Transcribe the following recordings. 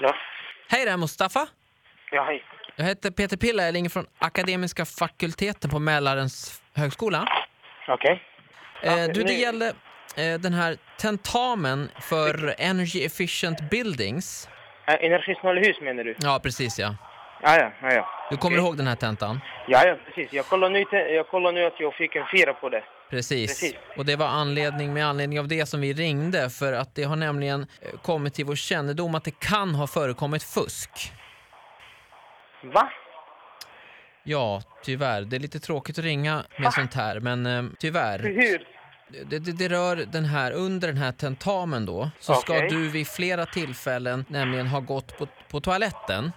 Ja. Hej, det här är Mustafa. Ja, hej. Jag heter Peter Pilla, jag ringer från Akademiska fakulteten på Mälarens högskola. Okej. Eh, Ja, du, det gällde eh, den här tentamen för Energy Efficient Buildings. Äh, energisnåla hus menar du? Ja, precis ja. Ja, ja, ja. ja. Du kommer Okej. ihåg den här tentan? Ja, ja, precis. Jag kollar, nu, jag kollar nu att jag fick en fyra på det. Precis. Precis. Och det var anledning, med anledning av det som vi ringde för att det har nämligen eh, kommit till vår kännedom att det kan ha förekommit fusk. Va? Ja, tyvärr. Det är lite tråkigt att ringa med sånt här, men eh, tyvärr. Hur? Det, det, det rör den här, under den här tentamen då, så ska Okej. du vid flera tillfällen nämligen ha gått på, på toaletten.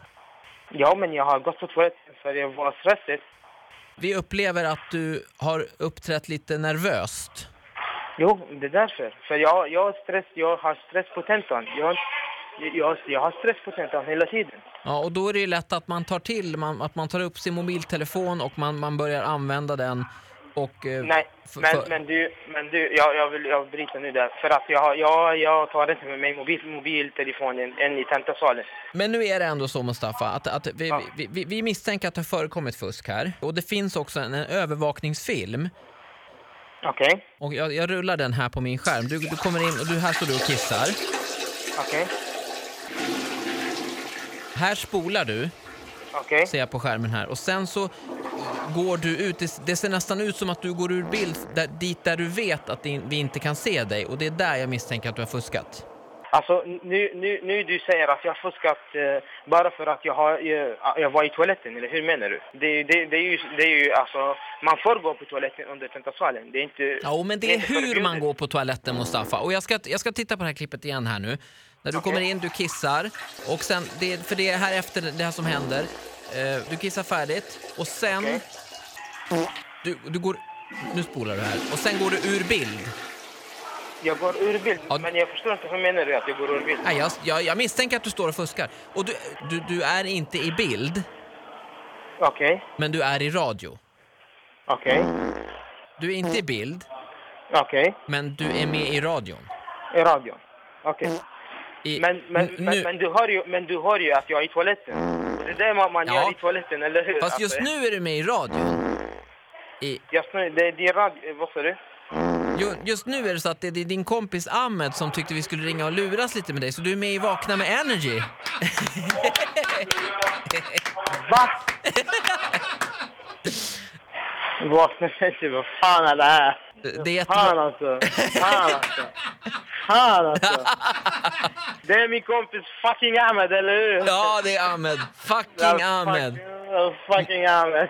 Ja, men jag har gått på toaletten för jag var stressad. Vi upplever att du har uppträtt lite nervöst. Jo, det är därför. För jag, jag, har stress, jag har stress på tentan. Jag, jag, jag har stress på tentan hela tiden. Ja, och då är det ju lätt att man tar till, man, att man tar upp sin mobiltelefon och man, man börjar använda den och... eh, Nej, för- men, för- men du, men du jag, jag vill jag bryta nu där. För att jag, jag, jag tar inte med mig mobil, mobiltelefonen än i tentasalen. Men nu är det ändå så Mustafa, att, att vi, Ja. vi, vi, vi misstänker att det har förekommit fusk här. Och det finns också en, en övervakningsfilm. Okej, Och jag, jag rullar den här på min skärm. Du, du kommer in och du, här står du och kissar. okej, Här spolar du, okej. ser jag på skärmen här. Och sen så går du ut. Det, det ser nästan ut som att du går ur bild där, dit där du vet att vi inte kan se dig. Och det är där jag misstänker att du har fuskat. Alltså nu, nu, nu du säger att jag har fuskat eh, bara för att jag, har, jag, jag var i toaletten, eller hur menar du? Det, det, det, är ju, det är ju alltså, man får gå på toaletten under tentasalen. Det är inte... Ja, men det är inte hur man går på toaletten Mustafa. Och jag ska, jag ska titta på det här klippet igen här nu. När du Okej. kommer in, du kissar. Och sen, det, för det är här efter det här som händer. Eh, du kissar färdigt och sen... Okej. Du, du går... Nu spolar du här. Och sen går du ur bild. Jag går ur bild, Ja. men jag förstår inte hur menar du att jag går ur bild? Nej, jag, jag, jag misstänker att du står och fuskar. Och du, du, du är inte i bild, Okej, men du är i radio. okej, Du är inte i bild, okej. men du är med i radion. I radion. Okej. I, Men, men, men, men, du hör ju, men du hör ju att jag är i toaletten. Det är det man, Ja. gör i toaletten, eller hur? fast just Alltså, nu är du med i radion. I, Just nu, det, är radio... Vad sa du? Ju- Just nu är det så att det är din kompis Ahmed som tyckte vi skulle ringa och luras lite med dig, så du är med i Vakna med Energy. Va? Vakna inte, vad fan är det här? Det är Fan alltså. Fan alltså. Fan alltså. Det är min kompis fucking Ahmed, eller hur? Ja, det är Ahmed. Fucking Ahmed. Fucking, fucking Ahmed.